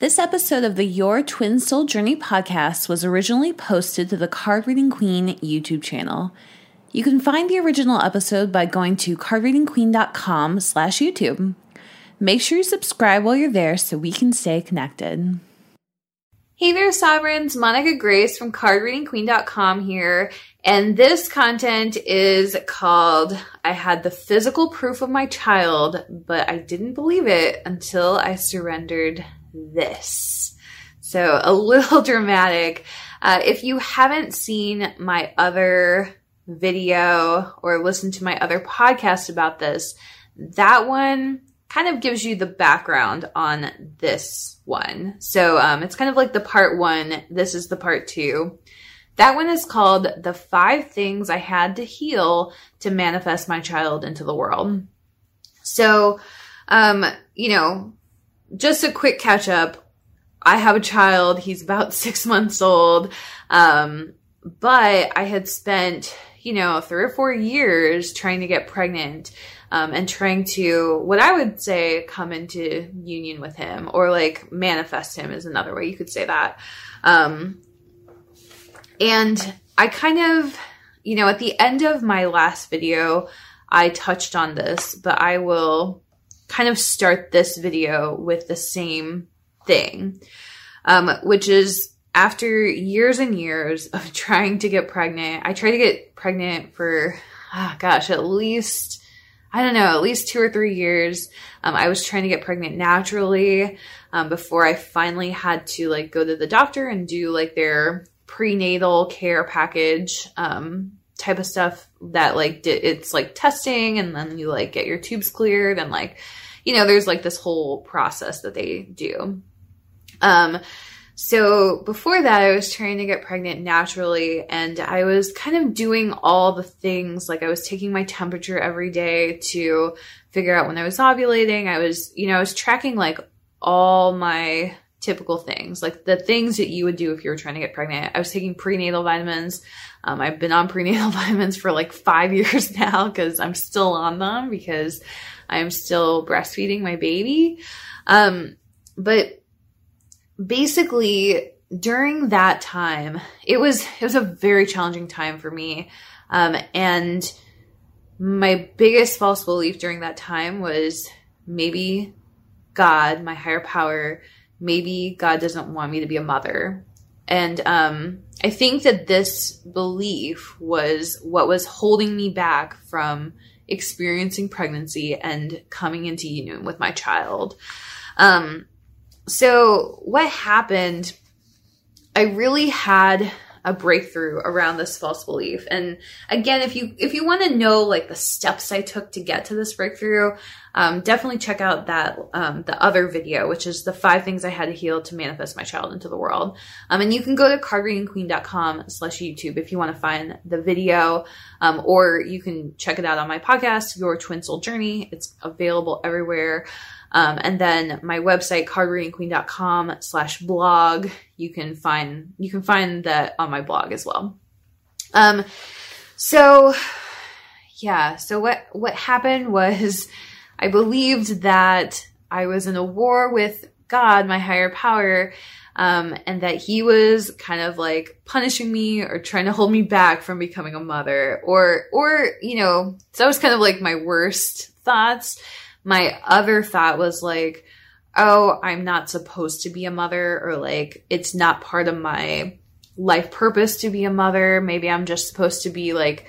This episode of the Your Twin Soul Journey podcast was originally posted to the Card Reading Queen YouTube channel. You can find the original episode by going to cardreadingqueen.com slash YouTube. Make sure you subscribe while you're there so we can stay connected. Hey there, Sovereigns. Monica Grace from cardreadingqueen.com here. And this content is called I had the physical proof of my child, but I didn't believe it until I surrendered this. So a little dramatic. Uh, if you haven't seen my other video or listened to my other podcast about this, that one kind of gives you the background on this one. So um, it's kind of like the part one. This is the part two. That one is called The Five Things I Had to Heal to Manifest My Child into the World. So, um, you know, just a quick catch up. I have a child. He's about six months old. Um, but I had spent, you know, three or four years trying to get pregnant. Um, and trying to what I would say come into union with him or like manifest him is another way you could say that. Um, and I kind of, you know, at the end of my last video, I touched on this, but I will kind of start this video with the same thing, um, which is after years and years of trying to get pregnant, I tried to get pregnant for, oh gosh, at least, I don't know, at least two or three years. Um, I was trying to get pregnant naturally um, before I finally had to like go to the doctor and do like their prenatal care package um, type of stuff that like it's like testing and then you like get your tubes cleared and like you know there's like this whole process that they do um so before that i was trying to get pregnant naturally and i was kind of doing all the things like i was taking my temperature every day to figure out when i was ovulating i was you know i was tracking like all my typical things, like the things that you would do if you were trying to get pregnant. I was taking prenatal vitamins. Um, I've been on prenatal vitamins for like five years now because I'm still on them because I'm still breastfeeding my baby. Um, but basically, during that time, it was it was a very challenging time for me, um, and my biggest false belief during that time was maybe God, my higher power, maybe God doesn't want me to be a mother. And um, I think that this belief was what was holding me back from experiencing pregnancy and coming into union with my child. Um, so, what happened? I really had a breakthrough around this false belief. And again, if you if you want to know like the steps I took to get to this breakthrough, um, definitely check out that um, the other video, which is the five things I had to heal to manifest my child into the world. Um, and you can go to cardreadingqueen.com slash YouTube if you want to find the video, um, or you can check it out on my podcast, Your Twin Soul Journey. It's available everywhere. Um, and then my website, cardreadingqueen.com slash blog. You can find, you can find that on my blog as well. Um, so yeah, so what, what happened was I believed that I was in a war with God, my higher power, um, and that he was kind of like punishing me or trying to hold me back from becoming a mother, or, or, you know, so that was kind of like my worst thoughts my other thought was like, oh, I'm not supposed to be a mother, or like, it's not part of my life purpose to be a mother. Maybe I'm just supposed to be like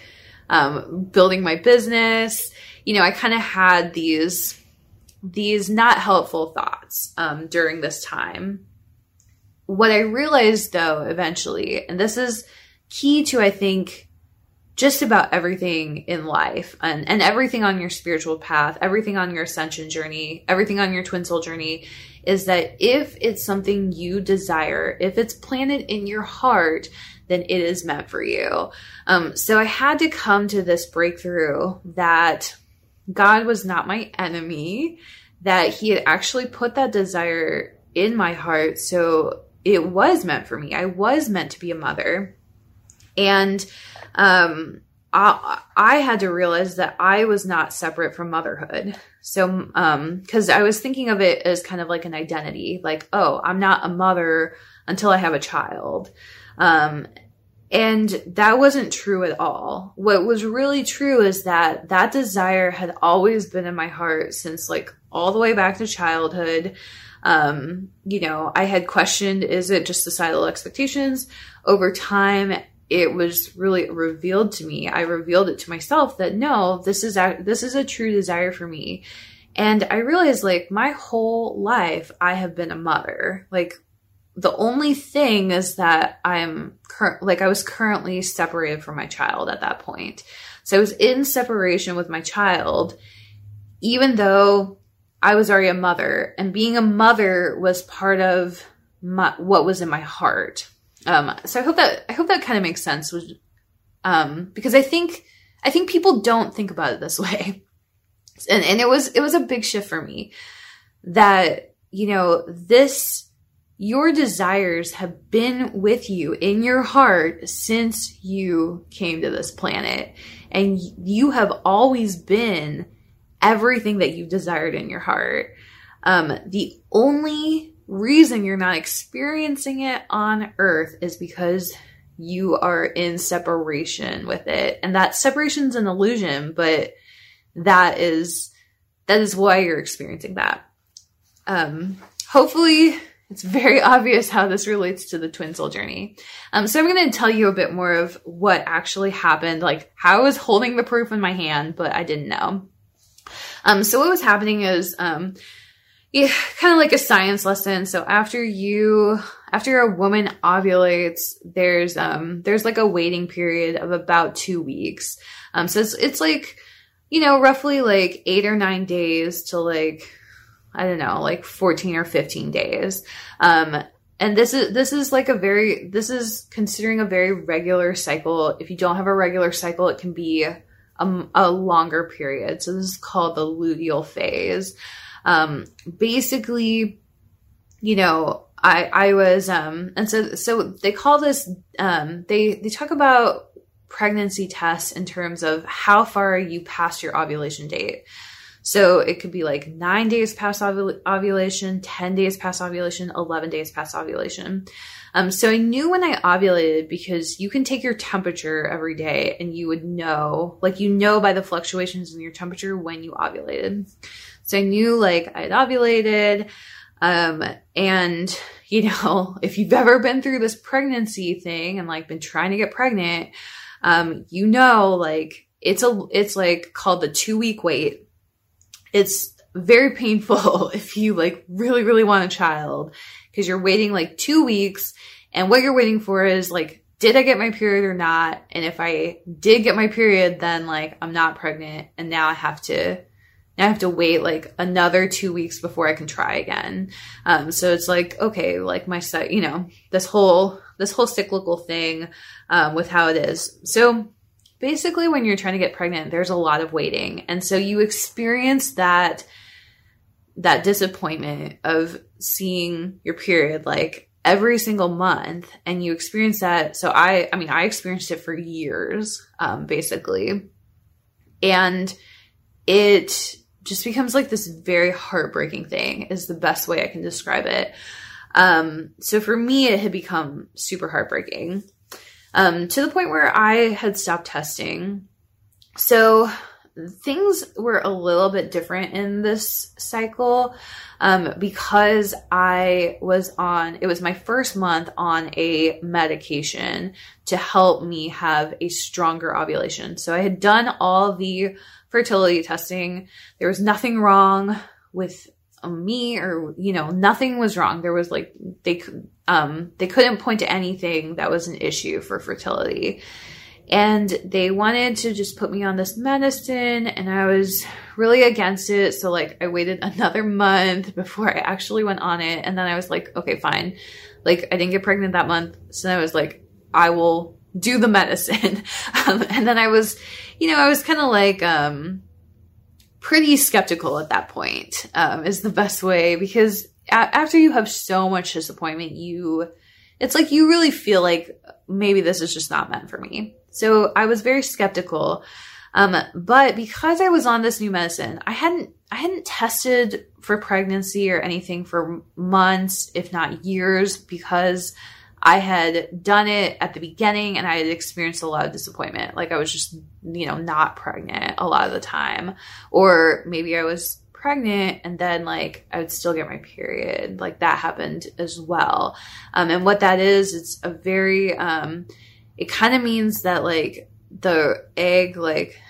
um, building my business. You know, I kind of had these these not helpful thoughts um, during this time. What I realized though, eventually, and this is key to I think just about everything in life and, and everything on your spiritual path, everything on your ascension journey, everything on your twin soul journey is that if it's something you desire, if it's planted in your heart, then it is meant for you. Um, so I had to come to this breakthrough that God was not my enemy, that He had actually put that desire in my heart. So it was meant for me. I was meant to be a mother. And um, I, I had to realize that I was not separate from motherhood. So, um, cause I was thinking of it as kind of like an identity, like, oh, I'm not a mother until I have a child. Um, and that wasn't true at all. What was really true is that that desire had always been in my heart since like all the way back to childhood. Um, you know, I had questioned, is it just societal expectations? Over time, it was really revealed to me. I revealed it to myself that no, this is a, this is a true desire for me. And I realized like my whole life I have been a mother. Like the only thing is that I'm like I was currently separated from my child at that point. So I was in separation with my child even though I was already a mother and being a mother was part of my, what was in my heart um, so I hope that I hope that kind of makes sense. Um, because I think I think people don't think about it this way, and and it was it was a big shift for me that you know this your desires have been with you in your heart since you came to this planet and you have always been everything that you've desired in your heart um, the only reason you're not experiencing it on earth is because you are in separation with it. And that separation's an illusion, but that is that is why you're experiencing that. Um hopefully it's very obvious how this relates to the twin soul journey. Um, so I'm going to tell you a bit more of what actually happened, like how I was holding the proof in my hand, but I didn't know. Um, so what was happening is, um, yeah, kind of like a science lesson. So after you, after a woman ovulates, there's, um, there's like a waiting period of about two weeks. Um, so it's, it's like, you know, roughly like eight or nine days to like, I don't know, like 14 or 15 days. Um, and this is this is like a very this is considering a very regular cycle if you don't have a regular cycle it can be a, a longer period so this is called the luteal phase um, basically, you know, I, I was, um, and so, so they call this, um, they, they talk about pregnancy tests in terms of how far you past your ovulation date. So it could be like nine days past ovul- ovulation, 10 days past ovulation, 11 days past ovulation. Um, so I knew when I ovulated because you can take your temperature every day and you would know, like, you know by the fluctuations in your temperature when you ovulated. So I knew like I'd ovulated. Um, and you know, if you've ever been through this pregnancy thing and like been trying to get pregnant, um, you know, like it's a, it's like called the two week wait. It's very painful if you like really, really want a child because you're waiting like two weeks and what you're waiting for is like, did I get my period or not? And if I did get my period, then like I'm not pregnant and now I have to I have to wait like another two weeks before I can try again. Um, so it's like, okay, like my you know, this whole, this whole cyclical thing, um, with how it is. So basically when you're trying to get pregnant, there's a lot of waiting. And so you experience that, that disappointment of seeing your period like every single month and you experience that. So I, I mean, I experienced it for years, um, basically. And it just becomes like this very heartbreaking thing is the best way I can describe it. Um, so for me, it had become super heartbreaking um, to the point where I had stopped testing. So things were a little bit different in this cycle um, because I was on, it was my first month on a medication to help me have a stronger ovulation. So I had done all the fertility testing. There was nothing wrong with me or you know nothing was wrong there was like they um they couldn't point to anything that was an issue for fertility. And they wanted to just put me on this medicine and i was really against it. So like i waited another month before i actually went on it. And then i was like okay fine. Like i didn't get pregnant that month. So i was like i will do the medicine. Um, and then i was you know, I was kind of like, um, pretty skeptical at that point, um, is the best way. Because after you have so much disappointment, you, it's like you really feel like maybe this is just not meant for me. So I was very skeptical. Um, but because I was on this new medicine, I hadn't I hadn't tested for pregnancy or anything for months, if not years, because I had done it at the beginning and I had experienced a lot of disappointment. Like I was just, you know, not pregnant a lot of the time. Or maybe I was pregnant and then like I would still get my period. Like that happened as well. Um, and what that is, it's a very, um, it kind of means that like the egg, like,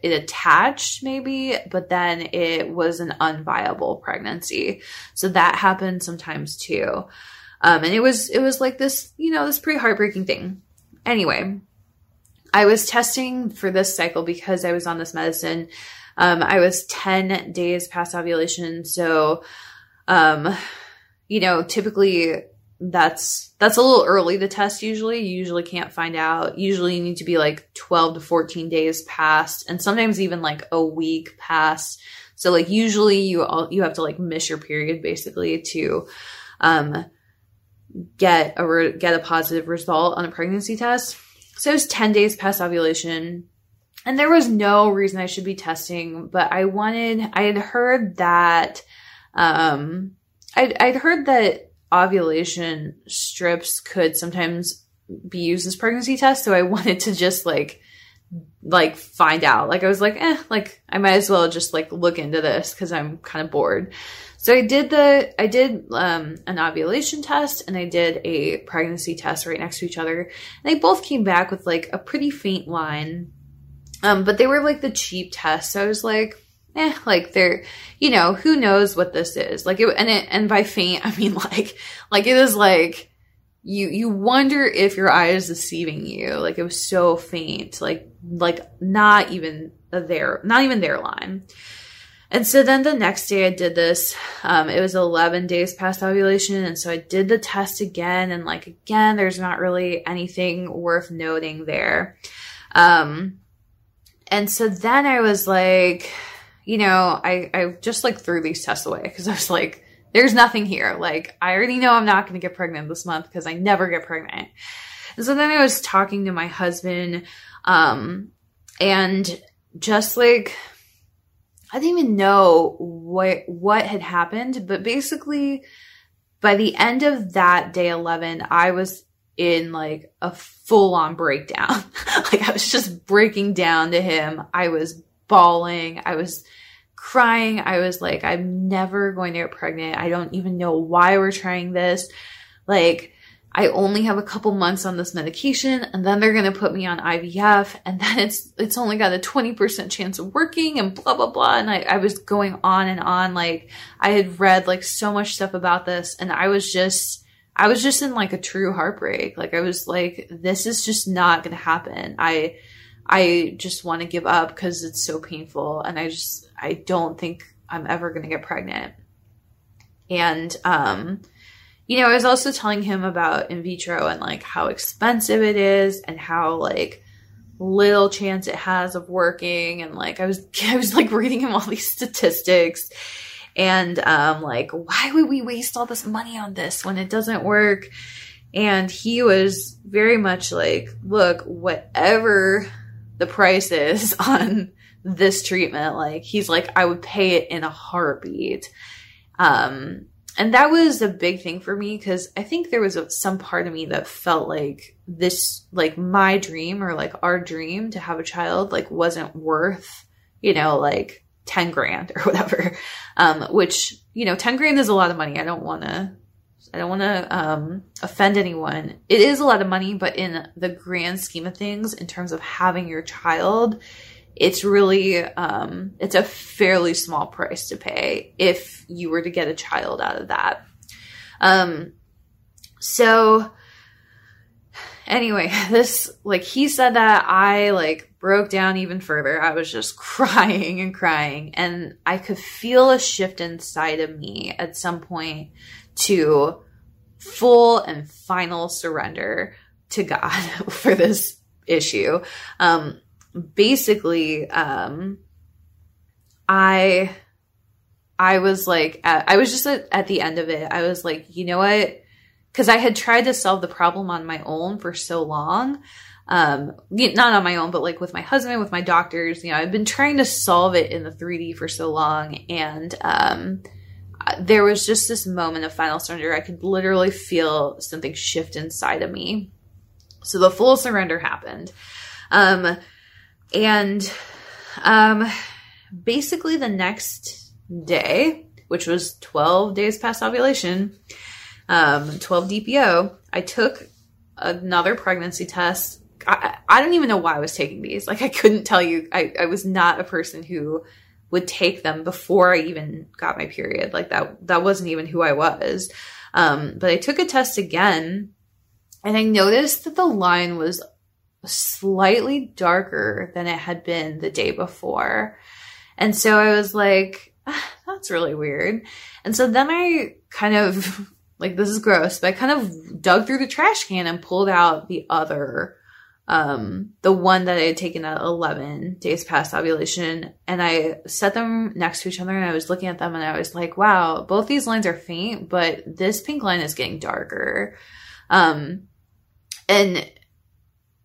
it attached maybe, but then it was an unviable pregnancy. So that happened sometimes too. Um, and it was it was like this, you know, this pretty heartbreaking thing. Anyway, I was testing for this cycle because I was on this medicine. Um, I was 10 days past ovulation. So, um, you know, typically that's, that's a little early to test usually. You usually can't find out. Usually you need to be like 12 to 14 days past and sometimes even like a week past. So like usually you all, you have to like miss your period basically to, um, get a re- get a positive result on a pregnancy test. So it was 10 days past ovulation. And there was no reason I should be testing, but I wanted I had heard that um I'd I'd heard that ovulation strips could sometimes be used as pregnancy tests, so I wanted to just like like find out. Like I was like, eh, like I might as well just like look into this because I'm kind of bored. So I did the I did um, an ovulation test and I did a pregnancy test right next to each other. And they both came back with like a pretty faint line. Um, but they were like the cheap tests. So I was like, eh, like they're, you know, who knows what this is? Like it, and it, and by faint, I mean like, like it is like, you, you wonder if your eye is deceiving you. Like it was so faint, like, like not even there, not even their line. And so then the next day I did this. Um, it was 11 days past ovulation. And so I did the test again. And like, again, there's not really anything worth noting there. Um, and so then I was like, you know, I, I just like threw these tests away because I was like, there's nothing here. Like, I already know I'm not going to get pregnant this month because I never get pregnant. And so then I was talking to my husband, um, and just like I didn't even know what what had happened, but basically by the end of that day 11, I was in like a full on breakdown. like I was just breaking down to him. I was bawling. I was crying. I was like, I'm never going to get pregnant. I don't even know why we're trying this. Like, I only have a couple months on this medication and then they're going to put me on IVF and then it's, it's only got a 20% chance of working and blah, blah, blah. And I, I was going on and on. Like I had read like so much stuff about this and I was just, I was just in like a true heartbreak. Like I was like, this is just not going to happen. I, I just want to give up because it's so painful. And I just, I don't think I'm ever going to get pregnant. And, um, you know, I was also telling him about in vitro and like how expensive it is and how like little chance it has of working and like I was I was like reading him all these statistics and um like why would we waste all this money on this when it doesn't work? And he was very much like, look, whatever the price is on this treatment, like he's like I would pay it in a heartbeat. Um and that was a big thing for me because I think there was a, some part of me that felt like this, like my dream or like our dream to have a child, like wasn't worth, you know, like 10 grand or whatever. Um, which, you know, 10 grand is a lot of money. I don't want to, I don't want to, um, offend anyone. It is a lot of money, but in the grand scheme of things, in terms of having your child, it's really um, it's a fairly small price to pay if you were to get a child out of that um, so anyway this like he said that i like broke down even further. I was just crying and crying. And i could feel a shift inside of me at some point to full and final surrender to god for this issue. Um basically um i i was like at, i was just at, at the end of it. I was like you know what? Because I had tried to solve the problem on my own for so long. Um, not on my own, but like with my husband, with my doctors, you know, I've been trying to solve it in the 3D for so long. And, um, there was just this moment of final surrender. I could literally feel something shift inside of me. So the full surrender happened. Um, and, um, basically the next day, which was 12 days past ovulation, um, 12 DPO, I took another pregnancy test. I, I don't even know why I was taking these. Like, I couldn't tell you. I, I was not a person who would take them before I even got my period. Like that, that wasn't even who I was. Um, but I took a test again and I noticed that the line was slightly darker than it had been the day before. And so I was like, ah, that's really weird. And so then I kind of, like, this is gross, but I kind of dug through the trash can and pulled out the other um, the one that I had taken at 11 days past ovulation, and I set them next to each other, and I was looking at them, and I was like, wow, both these lines are faint, but this pink line is getting darker. Um, and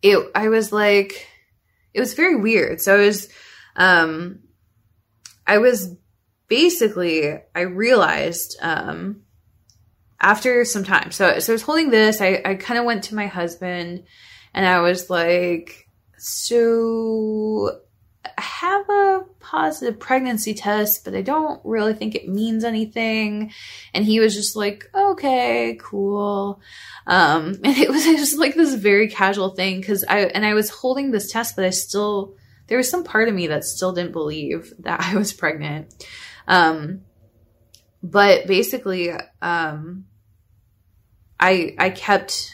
it, I was like, it was very weird. So I was, um, I was basically, I realized, um, after some time, so, so I was holding this, I, I kind of went to my husband, and I was like, so I have a positive pregnancy test, but I don't really think it means anything. And he was just like, okay, cool. Um, and it was just like this very casual thing because I, and I was holding this test, but I still, there was some part of me that still didn't believe that I was pregnant. Um, but basically, um, I, I kept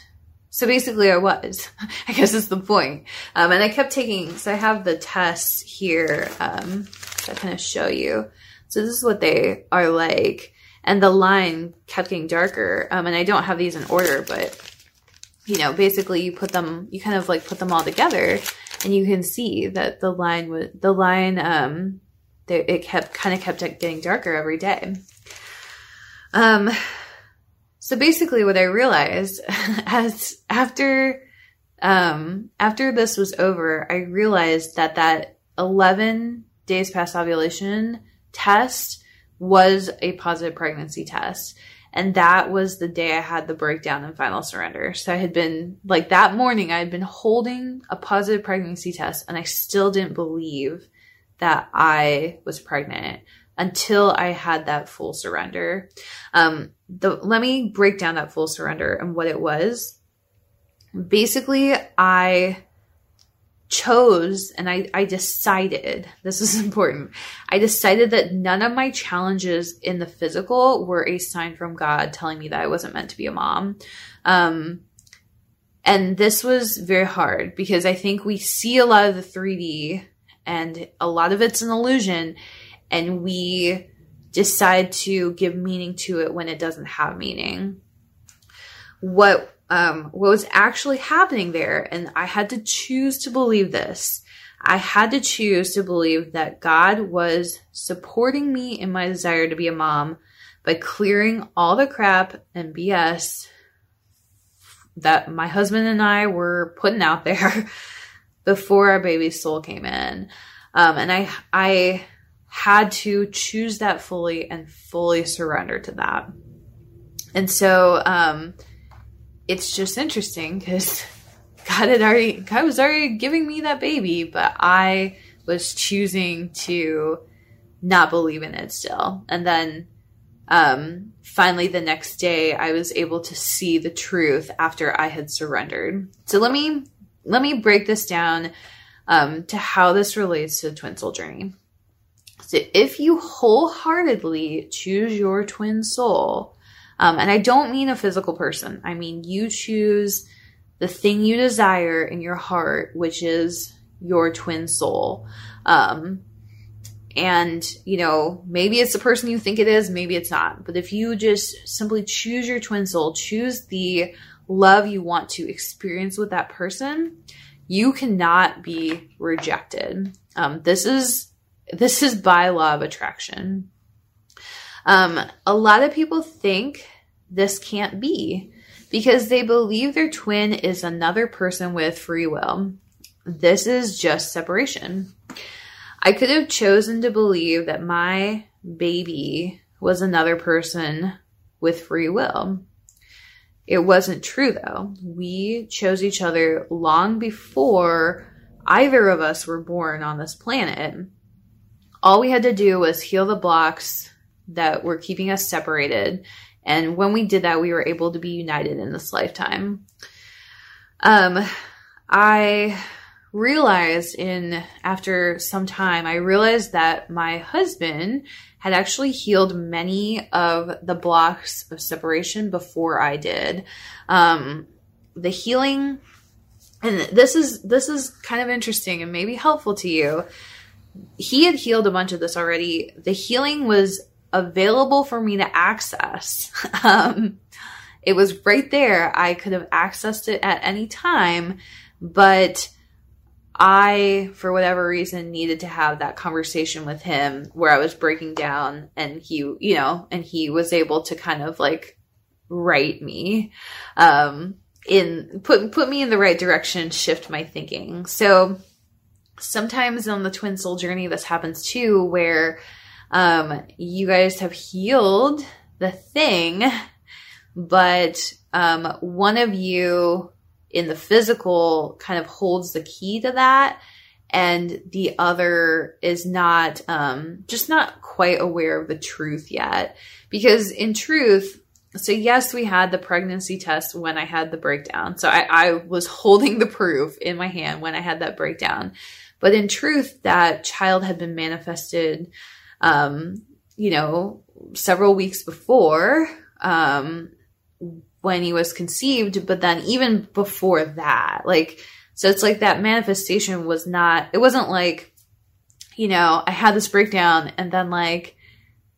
so basically, I was. I guess is the point. Um, and I kept taking. So I have the tests here um, to kind of show you. So this is what they are like, and the line kept getting darker. Um, and I don't have these in order, but you know, basically, you put them. You kind of like put them all together, and you can see that the line was the line. Um, it kept kind of kept getting darker every day. Um, so basically what I realized as after um after this was over, I realized that that 11 days past ovulation test was a positive pregnancy test. And that was the day I had the breakdown and final surrender. So I had been like that morning, I had been holding a positive pregnancy test and I still didn't believe that I was pregnant until I had that full surrender. Um, the, let me break down that full surrender and what it was. Basically, I chose and I, I decided this is important. I decided that none of my challenges in the physical were a sign from God telling me that I wasn't meant to be a mom. Um, and this was very hard because I think we see a lot of the 3D and a lot of it's an illusion and we decide to give meaning to it when it doesn't have meaning. What um, what was actually happening there, and I had to choose to believe this. I had to choose to believe that God was supporting me in my desire to be a mom by clearing all the crap and BS that my husband and I were putting out there before our baby's soul came in. Um, and I, I had to choose that fully and fully surrender to that. And so um, it's just interesting because God had already, God was already giving me that baby, but I was choosing to not believe in it still. And then um, finally, the next day, I was able to see the truth after I had surrendered. So let me let me break this down um, to how this relates to the twin soul journey. So if you wholeheartedly choose your twin soul, um, and I don't mean a physical person, I mean you choose the thing you desire in your heart, which is your twin soul. Um, and, you know, maybe it's the person you think it is, maybe it's not. But if you just simply choose your twin soul, choose the love you want to experience with that person, you cannot be rejected. Um, this is this is by law of attraction. Um, a lot of people think this can't be because they believe their twin is another person with free will. This is just separation. I could have chosen to believe that my baby was another person with free will. It wasn't true though. We chose each other long before either of us were born on this planet. All we had to do was heal the blocks that were keeping us separated. And when we did that, we were able to be united in this lifetime. Um, I realized in after some time, I realized that my husband had actually healed many of the blocks of separation before I did. Um, the healing, and this is this is kind of interesting and maybe helpful to you. He had healed a bunch of this already. The healing was available for me to access. um, it was right there. I could have accessed it at any time, but I, for whatever reason, needed to have that conversation with him where I was breaking down and he, you know, and he was able to kind of like right me, um, in, put, put me in the right direction, shift my thinking. So sometimes on the twin soul journey, this happens too, where, um, you guys have healed the thing, but, um, one of you in the physical kind of holds the key to that and the other is not um, just not quite aware of the truth yet. Because in truth so yes we had the pregnancy test when i had the breakdown. So I, I was holding the proof in my hand when i had that breakdown but in truth that child had been manifested um, you know several weeks before um, when he was conceived, but then even before that, like, so it's like that manifestation was not, it wasn't like, you know, I had this breakdown and then like,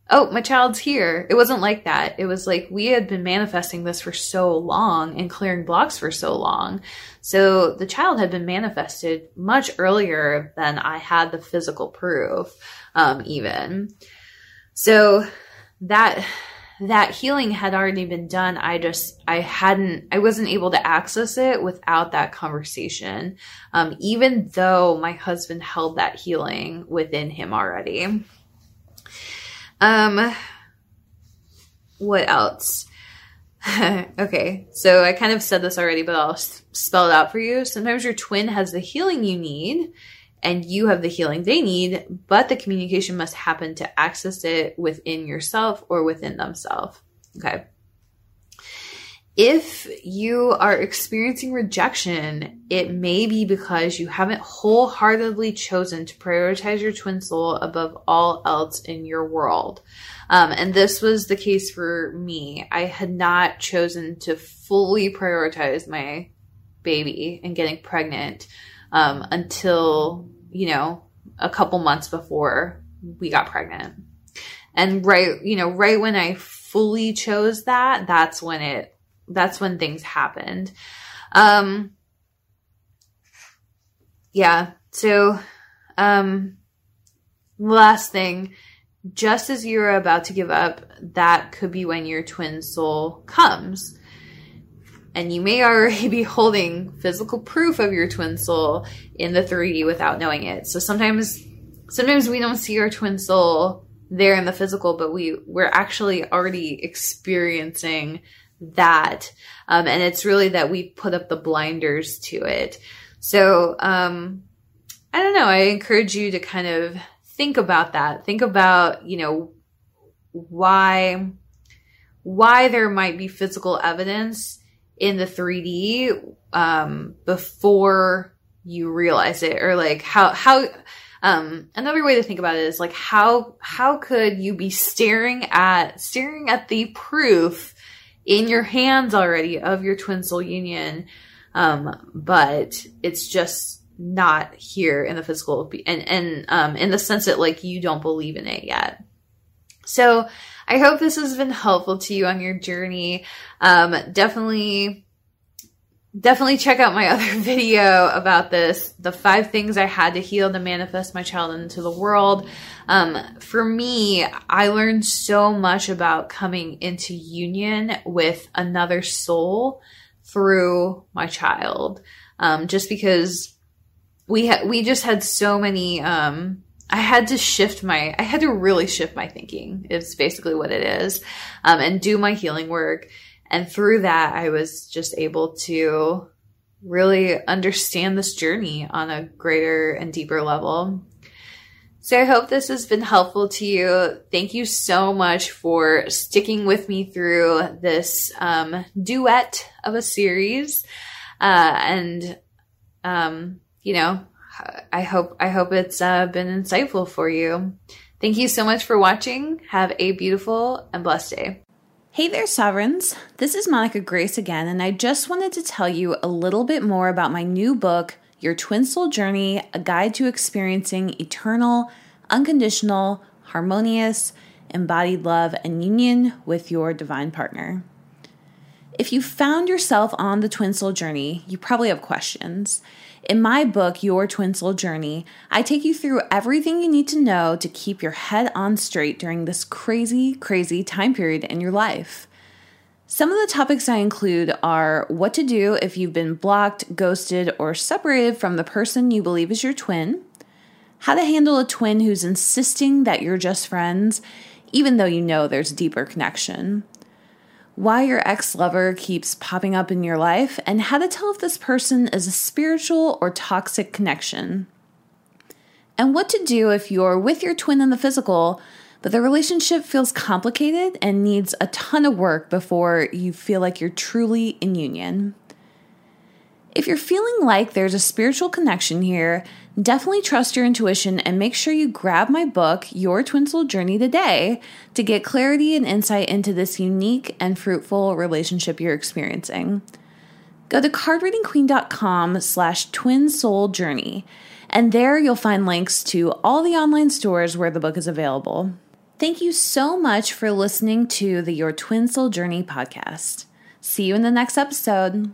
oh, my child's here. It wasn't like that. It was like we had been manifesting this for so long and clearing blocks for so long. So the child had been manifested much earlier than I had the physical proof, um, even. So that that healing had already been done. I just, I hadn't, I wasn't able to access it without that conversation. Um, even though my husband held that healing within him already. Um, what else? okay, so I kind of said this already, but I'll spell it out for you. Sometimes your twin has the healing you need, and you have the healing they need, but the communication must happen to access it within yourself or within themselves. Okay. If you are experiencing rejection, it may be because you haven't wholeheartedly chosen to prioritize your twin soul above all else in your world. Um, and this was the case for me. I had not chosen to fully prioritize my baby and getting pregnant um, until you know, a couple months before we got pregnant. And right, you know, right when I fully chose that, that's when it, that's when things happened. Um, yeah. So, um, last thing, just as you're about to give up, that could be when your twin soul comes and you may already be holding physical proof of your twin soul in the 3D without knowing it. So sometimes sometimes we don't see our twin soul there in the physical, but we we're actually already experiencing that. Um, and it's really that we put up the blinders to it. So um, I don't know. I encourage you to kind of think about that. Think about you know why why there might be physical evidence in the 3D um, before you realize it, or like how how um, another way to think about it is like how how could you be staring at staring at the proof in your hands already of your twin soul union, um, but it's just not here in the physical and and um, in the sense that like you don't believe in it yet. So I hope this has been helpful to you on your journey. Um, definitely definitely check out my other video about this the five things I had to heal to manifest my child into the world. Um, for me, I learned so much about coming into union with another soul through my child. Um, just because we had, we just had so many, um, I had to shift my, I had to really shift my thinking It's basically what it is, um, and do my healing work. And through that, I was just able to really understand this journey on a greater and deeper level. So I hope this has been helpful to you. Thank you so much for sticking with me through this um, duet of a series, uh, and um, you know, I hope I hope it's uh, been insightful for you. Thank you so much for watching. Have a beautiful and blessed day. Hey there, Sovereigns. This is Monica Grace again, and I just wanted to tell you a little bit more about my new book, Your Twin Soul Journey A Guide to Experiencing Eternal, Unconditional, Harmonious, Embodied Love and Union with Your Divine Partner. If you found yourself on the twin soul journey, you probably have questions. In my book, Your Twin Soul Journey, I take you through everything you need to know to keep your head on straight during this crazy, crazy time period in your life. Some of the topics I include are what to do if you've been blocked, ghosted, or separated from the person you believe is your twin, how to handle a twin who's insisting that you're just friends, even though you know there's a deeper connection why your ex lover keeps popping up in your life, and how to tell if this person is a spiritual or toxic connection. And what to do if you're with your twin in the physical, but the relationship feels complicated and needs a ton of work before you feel like you're truly in union. If you're feeling like there's a spiritual connection here, definitely trust your intuition and make sure you grab my book, Your Twin Soul Journey, today to get clarity and insight into this unique and fruitful relationship you're experiencing. Go to cardreadingqueen.com slash twin soul journey, and there you'll find links to all the online stores where the book is available. Thank you so much for listening to the Your Twin Soul Journey podcast. See you in the next episode.